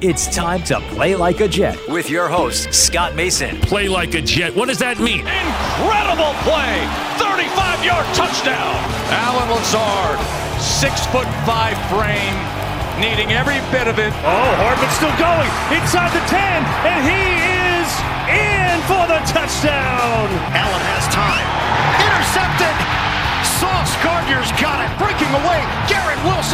It's time to play like a Jet with your host, Scott Mason. Play like a Jet. What does that mean? Incredible play! 35 yard touchdown! Allen Lazard, six foot five frame, needing every bit of it. Oh, Hardman's still going inside the 10, and he is in for the touchdown. Allen has time.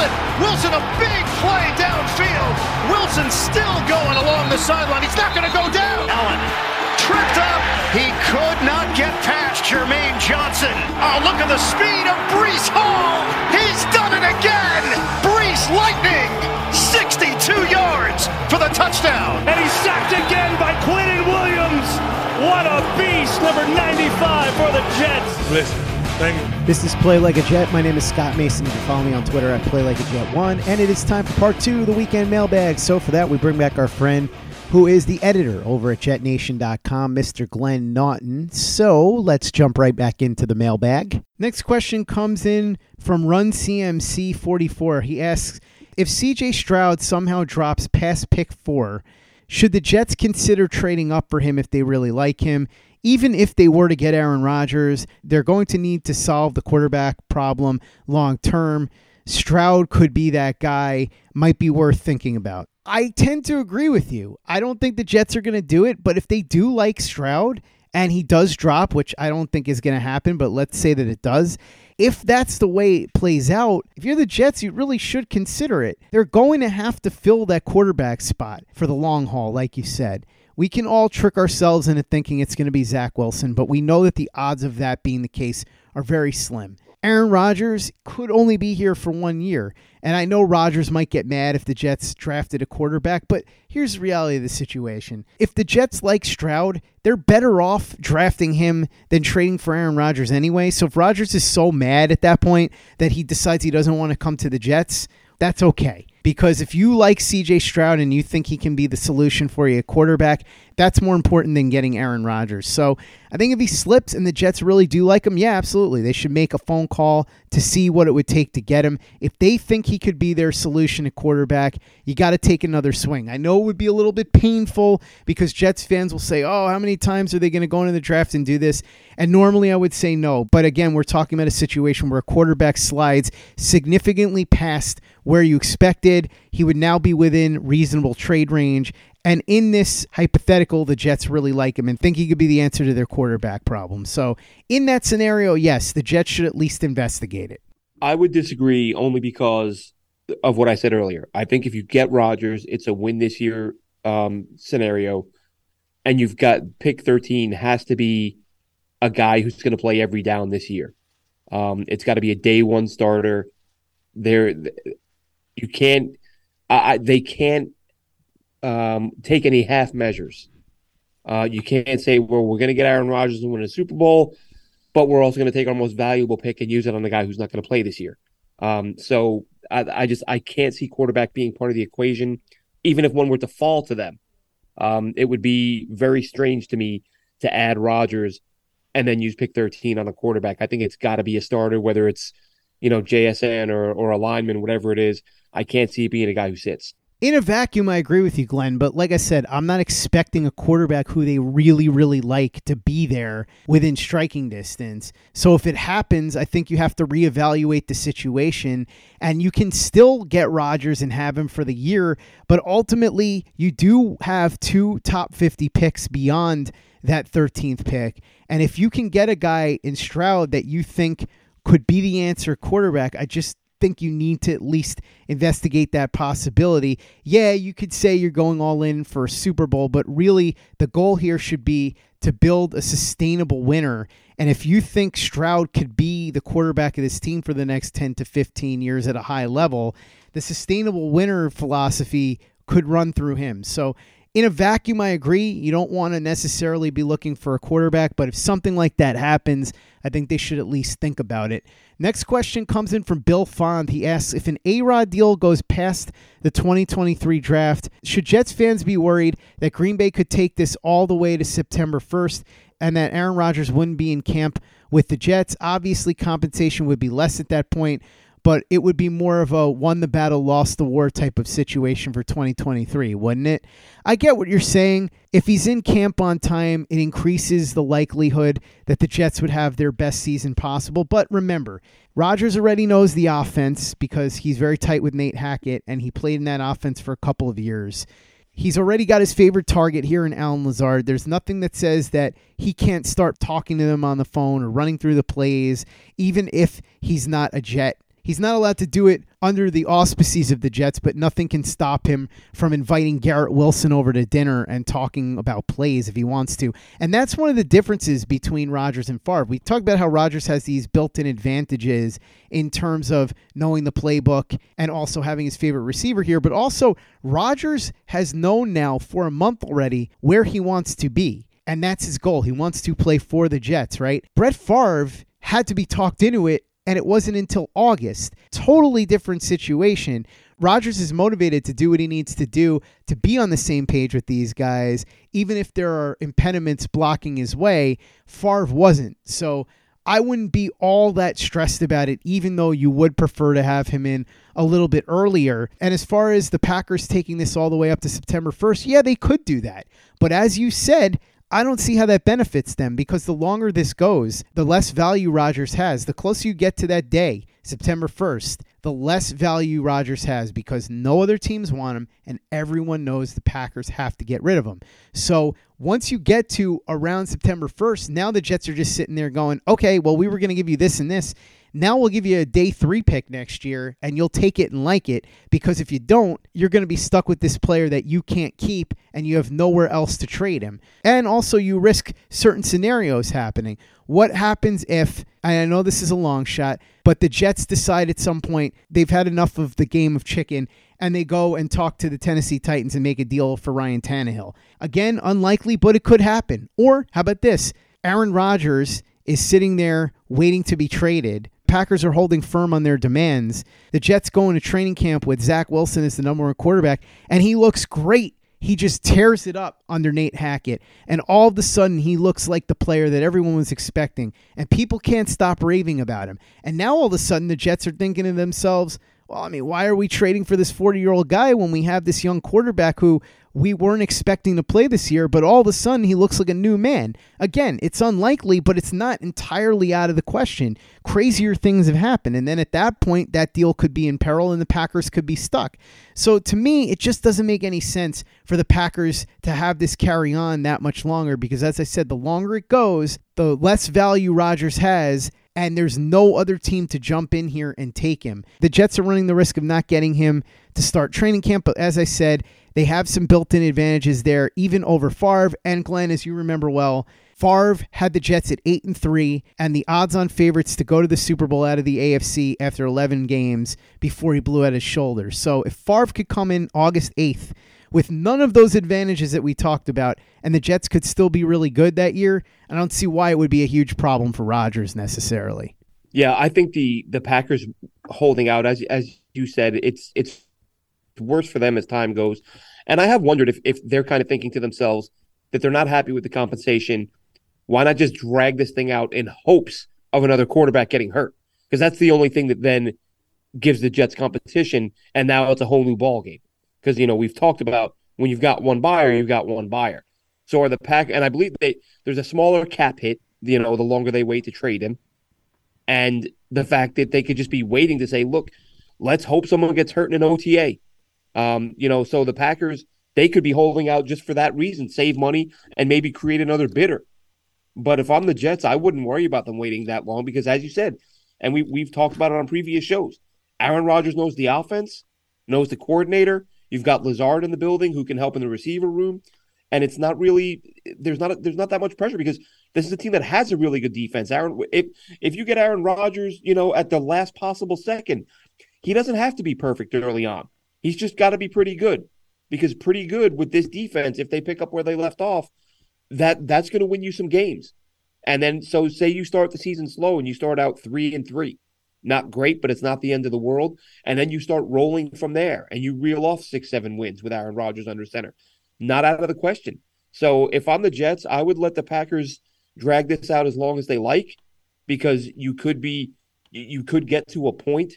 Wilson. Wilson, a big play downfield. Wilson still going along the sideline. He's not going to go down. Allen tripped up. He could not get past Jermaine Johnson. Oh, look at the speed of Breece Hall. He's done it again. Breece Lightning. 62 yards for the touchdown. And he's sacked again by Quinnen Williams. What a beast, number 95 for the Jets. Listen. Thank you. This is Play Like a Jet. My name is Scott Mason. You can follow me on Twitter at Play Like a Jet One, and it is time for part two of the weekend mailbag. So for that, we bring back our friend, who is the editor over at JetNation.com, Mr. Glenn Naughton. So let's jump right back into the mailbag. Next question comes in from Run CMC 44. He asks if CJ Stroud somehow drops past pick four. Should the Jets consider trading up for him if they really like him? Even if they were to get Aaron Rodgers, they're going to need to solve the quarterback problem long term. Stroud could be that guy, might be worth thinking about. I tend to agree with you. I don't think the Jets are going to do it, but if they do like Stroud and he does drop, which I don't think is going to happen, but let's say that it does. If that's the way it plays out, if you're the Jets, you really should consider it. They're going to have to fill that quarterback spot for the long haul, like you said. We can all trick ourselves into thinking it's going to be Zach Wilson, but we know that the odds of that being the case are very slim. Aaron Rodgers could only be here for one year. And I know Rodgers might get mad if the Jets drafted a quarterback, but here's the reality of the situation. If the Jets like Stroud, they're better off drafting him than trading for Aaron Rodgers anyway. So if Rodgers is so mad at that point that he decides he doesn't want to come to the Jets, that's okay. Because if you like CJ Stroud and you think he can be the solution for you at quarterback, that's more important than getting Aaron Rodgers. So I think if he slips and the Jets really do like him, yeah, absolutely. They should make a phone call to see what it would take to get him. If they think he could be their solution at quarterback, you got to take another swing. I know it would be a little bit painful because Jets fans will say, oh, how many times are they going to go into the draft and do this? And normally I would say no. But again, we're talking about a situation where a quarterback slides significantly past where you expected. He would now be within reasonable trade range. And in this hypothetical, the Jets really like him and think he could be the answer to their quarterback problem. So, in that scenario, yes, the Jets should at least investigate it. I would disagree only because of what I said earlier. I think if you get Rodgers, it's a win this year um, scenario, and you've got pick 13 has to be a guy who's going to play every down this year. Um, it's got to be a day one starter. There, you can't. I, they can't um, take any half measures. Uh, you can't say, well, we're going to get Aaron Rodgers and win a Super Bowl, but we're also going to take our most valuable pick and use it on the guy who's not going to play this year. Um, so I, I, just I can't see quarterback being part of the equation, even if one were to fall to them. Um, it would be very strange to me to add Rodgers and then use pick 13 on a quarterback. I think it's got to be a starter, whether it's you know JSN or or a lineman, whatever it is. I can't see being a guy who sits. In a vacuum, I agree with you, Glenn. But like I said, I'm not expecting a quarterback who they really, really like to be there within striking distance. So if it happens, I think you have to reevaluate the situation. And you can still get Rodgers and have him for the year. But ultimately, you do have two top 50 picks beyond that 13th pick. And if you can get a guy in Stroud that you think could be the answer quarterback, I just think you need to at least investigate that possibility. Yeah, you could say you're going all in for a Super Bowl, but really the goal here should be to build a sustainable winner. And if you think Stroud could be the quarterback of this team for the next 10 to 15 years at a high level, the sustainable winner philosophy could run through him. So in a vacuum, I agree. You don't want to necessarily be looking for a quarterback, but if something like that happens, I think they should at least think about it. Next question comes in from Bill Fond. He asks if an A Rod deal goes past the 2023 draft, should Jets fans be worried that Green Bay could take this all the way to September 1st and that Aaron Rodgers wouldn't be in camp with the Jets? Obviously, compensation would be less at that point but it would be more of a won the battle, lost the war type of situation for 2023, wouldn't it? I get what you're saying. If he's in camp on time, it increases the likelihood that the Jets would have their best season possible. But remember, Rodgers already knows the offense because he's very tight with Nate Hackett and he played in that offense for a couple of years. He's already got his favorite target here in Allen Lazard. There's nothing that says that he can't start talking to them on the phone or running through the plays, even if he's not a Jet He's not allowed to do it under the auspices of the Jets, but nothing can stop him from inviting Garrett Wilson over to dinner and talking about plays if he wants to. And that's one of the differences between Rodgers and Favre. We talked about how Rodgers has these built in advantages in terms of knowing the playbook and also having his favorite receiver here, but also Rodgers has known now for a month already where he wants to be. And that's his goal. He wants to play for the Jets, right? Brett Favre had to be talked into it and it wasn't until August. Totally different situation. Rodgers is motivated to do what he needs to do to be on the same page with these guys, even if there are impediments blocking his way. Favre wasn't. So I wouldn't be all that stressed about it, even though you would prefer to have him in a little bit earlier. And as far as the Packers taking this all the way up to September 1st, yeah, they could do that. But as you said, I don't see how that benefits them because the longer this goes, the less value Rodgers has. The closer you get to that day, September 1st, the less value Rodgers has because no other teams want him and everyone knows the Packers have to get rid of him. So once you get to around September 1st, now the Jets are just sitting there going, okay, well, we were going to give you this and this. Now we'll give you a day three pick next year, and you'll take it and like it because if you don't, you're going to be stuck with this player that you can't keep and you have nowhere else to trade him. And also, you risk certain scenarios happening. What happens if, and I know this is a long shot, but the Jets decide at some point they've had enough of the game of chicken and they go and talk to the Tennessee Titans and make a deal for Ryan Tannehill? Again, unlikely, but it could happen. Or how about this? Aaron Rodgers is sitting there waiting to be traded Packers are holding firm on their demands. The Jets go into training camp with Zach Wilson as the number one quarterback, and he looks great. He just tears it up under Nate Hackett. And all of a sudden, he looks like the player that everyone was expecting. And people can't stop raving about him. And now all of a sudden, the Jets are thinking to themselves, well, I mean, why are we trading for this 40 year old guy when we have this young quarterback who we weren't expecting to play this year, but all of a sudden he looks like a new man. Again, it's unlikely, but it's not entirely out of the question. Crazier things have happened. And then at that point, that deal could be in peril and the Packers could be stuck. So to me, it just doesn't make any sense for the Packers to have this carry on that much longer because, as I said, the longer it goes, the less value Rodgers has and there's no other team to jump in here and take him. The Jets are running the risk of not getting him to start training camp, but as I said, they have some built in advantages there, even over Favre. And Glenn, as you remember well, Favre had the Jets at 8 and 3 and the odds on favorites to go to the Super Bowl out of the AFC after 11 games before he blew out his shoulder. So if Favre could come in August 8th with none of those advantages that we talked about and the Jets could still be really good that year, I don't see why it would be a huge problem for Rodgers necessarily. Yeah, I think the the Packers holding out as as you said, it's it's worse for them as time goes. And I have wondered if, if they're kind of thinking to themselves that they're not happy with the compensation. Why not just drag this thing out in hopes of another quarterback getting hurt? Because that's the only thing that then gives the Jets competition. And now it's a whole new ball game. because you know we've talked about when you've got one buyer, you've got one buyer. So are the pack, and I believe they there's a smaller cap hit. You know, the longer they wait to trade him, and the fact that they could just be waiting to say, look, let's hope someone gets hurt in an OTA. Um, you know, so the Packers they could be holding out just for that reason, save money and maybe create another bidder. But if I'm the Jets, I wouldn't worry about them waiting that long because, as you said, and we we've talked about it on previous shows, Aaron Rodgers knows the offense, knows the coordinator. You've got Lazard in the building who can help in the receiver room, and it's not really there's not there's not that much pressure because this is a team that has a really good defense. Aaron, if if you get Aaron Rodgers, you know, at the last possible second, he doesn't have to be perfect early on. He's just got to be pretty good because pretty good with this defense, if they pick up where they left off, that that's going to win you some games. And then, so say you start the season slow and you start out three and three, not great, but it's not the end of the world. And then you start rolling from there and you reel off six, seven wins with Aaron Rodgers under center. Not out of the question. So if I'm the Jets, I would let the Packers drag this out as long as they like because you could be, you could get to a point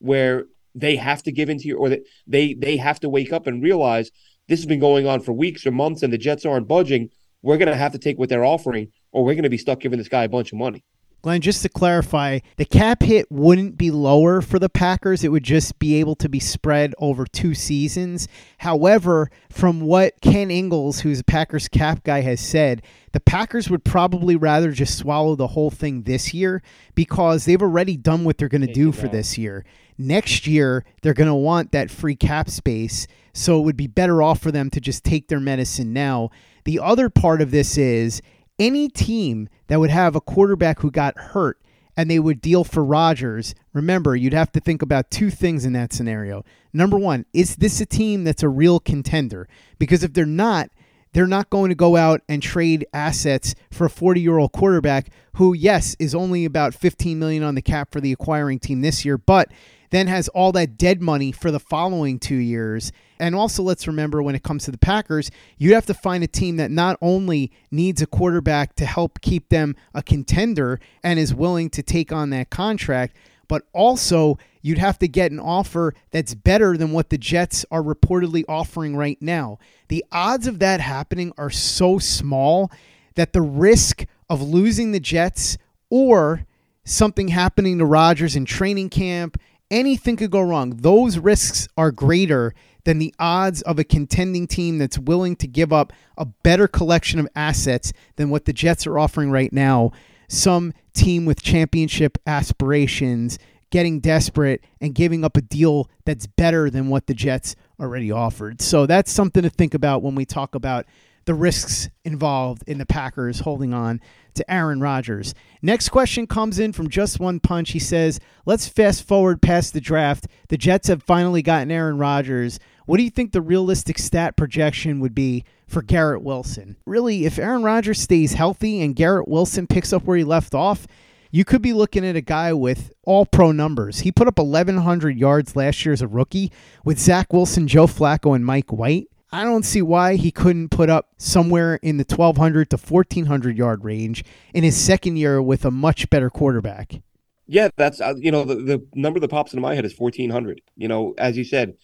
where they have to give into your, or they they have to wake up and realize this has been going on for weeks or months, and the Jets aren't budging. We're going to have to take what they're offering, or we're going to be stuck giving this guy a bunch of money. Glenn, just to clarify, the cap hit wouldn't be lower for the Packers. It would just be able to be spread over two seasons. However, from what Ken Ingalls, who's a Packers cap guy, has said, the Packers would probably rather just swallow the whole thing this year because they've already done what they're going to do for this year. Next year, they're going to want that free cap space. So it would be better off for them to just take their medicine now. The other part of this is any team that would have a quarterback who got hurt and they would deal for Rodgers, remember, you'd have to think about two things in that scenario. Number one, is this a team that's a real contender? Because if they're not, they're not going to go out and trade assets for a 40 year old quarterback who, yes, is only about 15 million on the cap for the acquiring team this year, but then has all that dead money for the following two years. And also, let's remember when it comes to the Packers, you have to find a team that not only needs a quarterback to help keep them a contender and is willing to take on that contract, but also you'd have to get an offer that's better than what the Jets are reportedly offering right now. The odds of that happening are so small that the risk of losing the Jets or something happening to Rodgers in training camp anything could go wrong. Those risks are greater than the odds of a contending team that's willing to give up a better collection of assets than what the Jets are offering right now. Some team with championship aspirations getting desperate and giving up a deal that's better than what the Jets already offered. So that's something to think about when we talk about the risks involved in the Packers holding on to Aaron Rodgers. Next question comes in from Just One Punch. He says, Let's fast forward past the draft. The Jets have finally gotten Aaron Rodgers. What do you think the realistic stat projection would be for Garrett Wilson? Really, if Aaron Rodgers stays healthy and Garrett Wilson picks up where he left off, you could be looking at a guy with all pro numbers. He put up 1,100 yards last year as a rookie with Zach Wilson, Joe Flacco, and Mike White. I don't see why he couldn't put up somewhere in the 1,200 to 1,400 yard range in his second year with a much better quarterback. Yeah, that's uh, you know the, the number that pops into my head is 1,400. You know, as you said,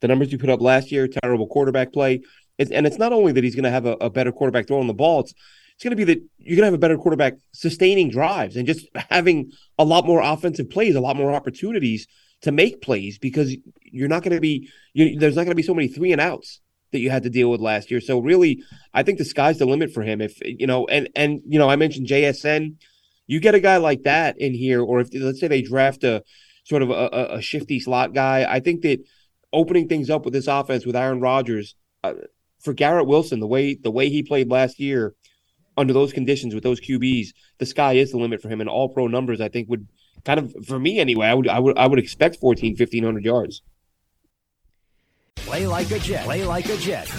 the numbers you put up last year, terrible quarterback play. It's, and it's not only that he's going to have a, a, better quarterback throwing the ball, it's, it's going to be that you're going to have a better quarterback sustaining drives and just having a lot more offensive plays, a lot more opportunities to make plays because you're not going to be, you, there's not going to be so many three and outs that you had to deal with last year. So really, I think the sky's the limit for him. If you know, and and you know, I mentioned JSN. You get a guy like that in here, or if let's say they draft a sort of a, a shifty slot guy, I think that opening things up with this offense with Aaron Rodgers uh, for Garrett Wilson, the way the way he played last year under those conditions with those QBs, the sky is the limit for him. And all pro numbers, I think, would kind of for me anyway. I would I would I would expect 14, 1500 yards. Play like a Jet. Play like a Jet.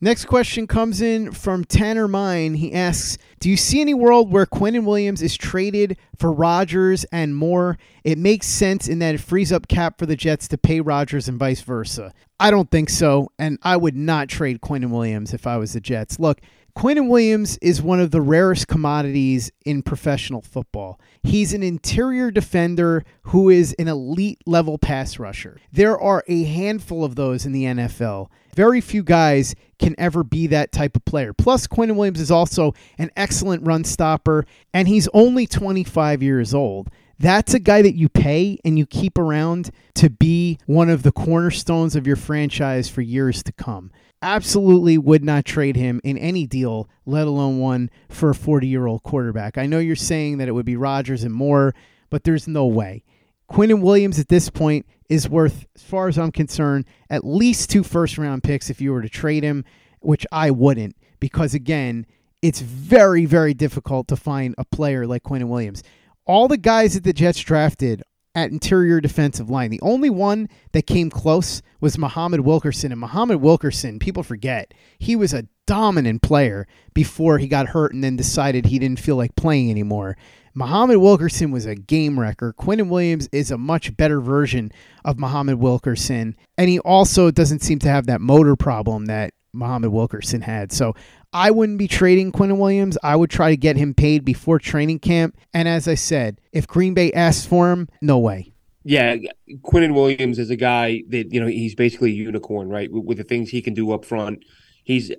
Next question comes in from Tanner Mine. He asks, "Do you see any world where Quinnen Williams is traded for Rodgers and more? It makes sense in that it frees up cap for the Jets to pay Rodgers and vice versa." I don't think so, and I would not trade Quinnen Williams if I was the Jets. Look, Quinnen Williams is one of the rarest commodities in professional football. He's an interior defender who is an elite level pass rusher. There are a handful of those in the NFL. Very few guys can ever be that type of player. Plus, Quinnen Williams is also an excellent run stopper, and he's only 25 years old. That's a guy that you pay and you keep around to be one of the cornerstones of your franchise for years to come absolutely would not trade him in any deal, let alone one for a 40 year old quarterback. I know you're saying that it would be Rodgers and more, but there's no way. Quinnen Williams at this point is worth, as far as I'm concerned, at least two first round picks if you were to trade him, which I wouldn't, because again, it's very, very difficult to find a player like Quinnen Williams. All the guys that the Jets drafted at interior defensive line. The only one that came close was Muhammad Wilkerson. And Muhammad Wilkerson, people forget, he was a dominant player before he got hurt and then decided he didn't feel like playing anymore. Muhammad Wilkerson was a game wrecker. Quinnen Williams is a much better version of Muhammad Wilkerson. And he also doesn't seem to have that motor problem that Muhammad Wilkerson had. So I wouldn't be trading Quinnen Williams. I would try to get him paid before training camp. And as I said, if Green Bay asks for him, no way. Yeah, Quinnen Williams is a guy that you know he's basically a unicorn, right? With, with the things he can do up front, he's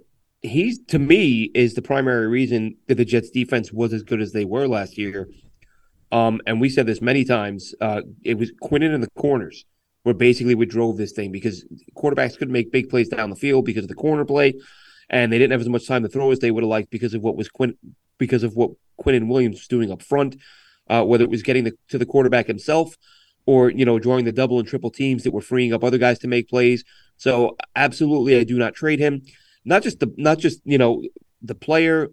he's to me is the primary reason that the Jets defense was as good as they were last year. Um, and we said this many times. Uh, it was Quinnen in the corners were basically what drove this thing because quarterbacks couldn't make big plays down the field because of the corner play and they didn't have as much time to throw as they would have liked because of what was Quinn because of what Quinnen Williams was doing up front, uh, whether it was getting the, to the quarterback himself or you know drawing the double and triple teams that were freeing up other guys to make plays. So absolutely, I do not trade him. Not just the not just you know the player.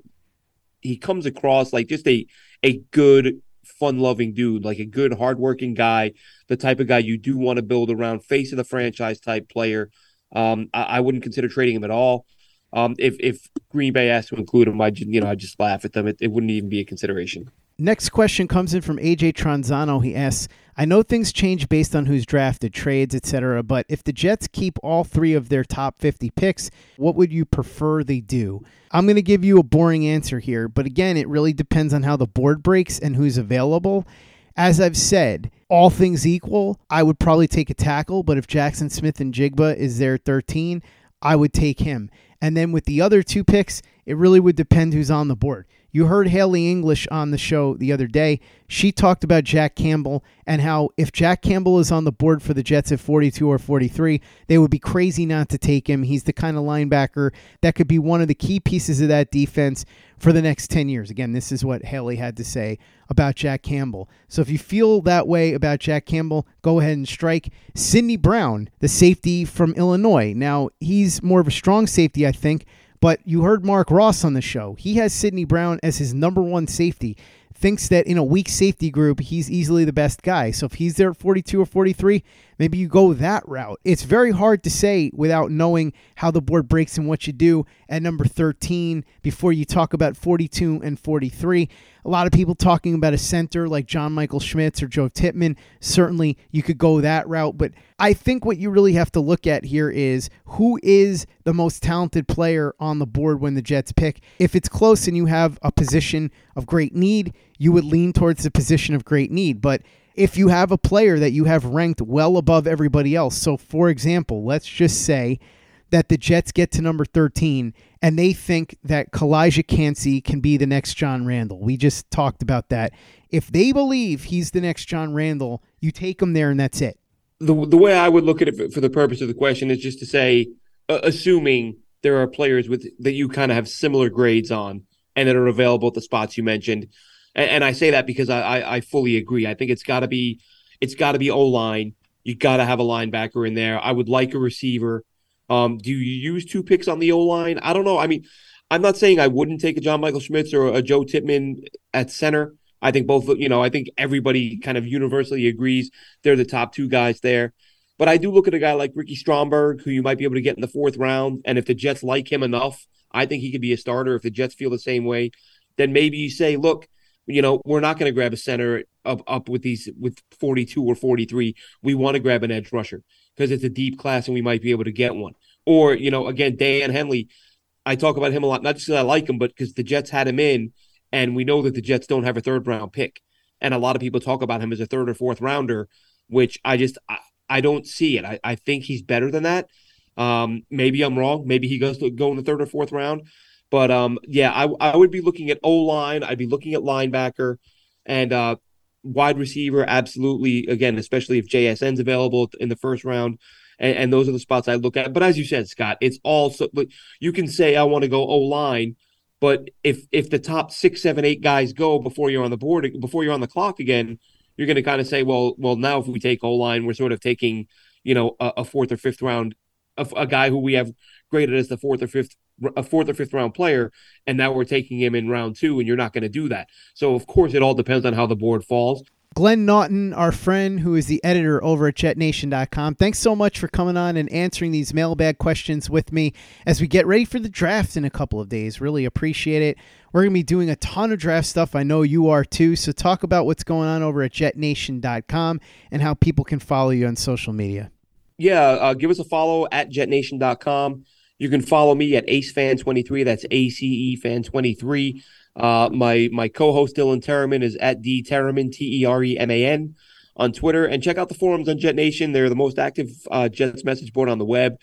He comes across like just a a good fun loving dude, like a good hardworking guy, the type of guy you do want to build around, face of the franchise type player. Um, I, I, wouldn't consider trading him at all. Um, if if Green Bay asked to include him, I you know I just laugh at them. It, it wouldn't even be a consideration. Next question comes in from AJ Tranzano. He asks, "I know things change based on who's drafted, trades, etc. But if the Jets keep all three of their top 50 picks, what would you prefer they do?" I'm going to give you a boring answer here, but again, it really depends on how the board breaks and who's available. As I've said, all things equal, I would probably take a tackle, but if Jaxon Smith-Njigba is there 13, I would take him. And then with the other two picks, it really would depend who's on the board. You heard Haley English on the show the other day. She talked about Jack Campbell and how if Jack Campbell is on the board for the Jets at 42 or 43, they would be crazy not to take him. He's the kind of linebacker that could be one of the key pieces of that defense for the next 10 years. Again, this is what Haley had to say about Jack Campbell. So if you feel that way about Jack Campbell, go ahead and strike Sydney Brown, the safety from Illinois. Now, he's more of a strong safety, I think, but you heard Mark Ross on the show. He has Sydney Brown as his number one safety thinks that in a weak safety group, he's easily the best guy. So if he's there at 42 or 43, maybe you go that route. It's very hard to say without knowing how the board breaks and what you do at number 13 before you talk about 42 and 43. A lot of people talking about a center like John Michael Schmitz or Joe Tippmann. Certainly, you could go that route. But I think what you really have to look at here is who is the most talented player on the board when the Jets pick. If it's close and you have a position of great need, you would lean towards the position of great need. But if you have a player that you have ranked well above everybody else, so for example, let's just say that the Jets get to number 13 and they think that Calijah Kancey can be the next John Randle. We just talked about that. If they believe he's the next John Randle, you take him there and that's it. The, the way I would look at it for the purpose of the question is just to say, uh, assuming there are players with that you kind of have similar grades on and that are available at the spots you mentioned. And, and I say that because I, I, I fully agree. I think it's got to be it's got to be O line. You got to have a linebacker in there. I would like a receiver. Um, do you use two picks on the O line? I don't know. I mean, I'm not saying I wouldn't take a John Michael Schmitz or a Joe Tippmann at center. I think both, you know, I think everybody kind of universally agrees they're the top two guys there. But I do look at a guy like Ricky Stromberg, who you might be able to get in the fourth round. And if the Jets like him enough, I think he could be a starter. If the Jets feel the same way, then maybe you say, look, you know, we're not going to grab a center up up with these with 42 or 43. We want to grab an edge rusher because it's a deep class and we might be able to get one. Or, you know, again, Daiyan Henley, I talk about him a lot, not just because I like him, but because the Jets had him in, and we know that the Jets don't have a third round pick, and a lot of people talk about him as a third or fourth rounder, which I just I, I don't see it. I, I think he's better than that. Um, maybe I'm wrong. Maybe he goes to go in the third or fourth round. But um, yeah, I I would be looking at O line. I'd be looking at linebacker and uh, wide receiver. Absolutely. Again, especially if JSN's available in the first round. And, and those are the spots I look at. But as you said, Scott, it's also you can say I want to go O line, but if if the top six, seven, eight guys go before you're on the board, before you're on the clock again, you're going to kind of say, well, well, now if we take O line, we're sort of taking, you know, a, a fourth or fifth round, a, a, guy who we have graded as the fourth or fifth, a fourth or fifth round player, and now we're taking him in round two, and you're not going to do that. So of course, it all depends on how the board falls. Glenn Naughton, our friend who is the editor over at JetNation.com. Thanks so much for coming on and answering these mailbag questions with me as we get ready for the draft in a couple of days. Really appreciate it. We're going to be doing a ton of draft stuff. I know you are too. So, talk about what's going on over at JetNation.com and how people can follow you on social media. Yeah, uh, give us a follow at JetNation.com. You can follow me at AceFan23. That's A C E Fan 23. Uh, my my co-host Dylan Tereman is at D Tereman T E R E M A N on Twitter, and check out the forums on Jet Nation. They're the most active uh, Jets message board on the web,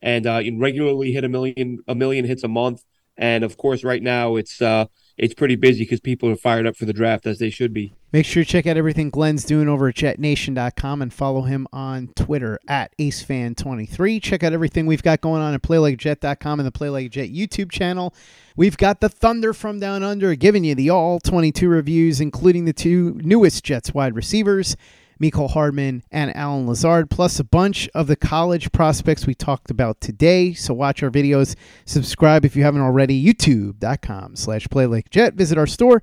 and uh, you regularly hit a million a million hits a month. And of course, right now it's uh, it's pretty busy because people are fired up for the draft as they should be. Make sure to check out everything Glenn's doing over at jetnation.com and follow him on Twitter at AceFan23. Check out everything we've got going on at PlayLikeJet.com and the Play Like Jet YouTube channel. We've got the Thunder from Down Under giving you the all 22 reviews, including the two newest Jets wide receivers. Mecole Hardman, and Allen Lazard, plus a bunch of the college prospects we talked about today. So watch our videos. Subscribe if you haven't already. YouTube.com slash PlayLikeJet. Visit our store,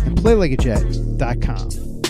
PlayLikeAJet.com.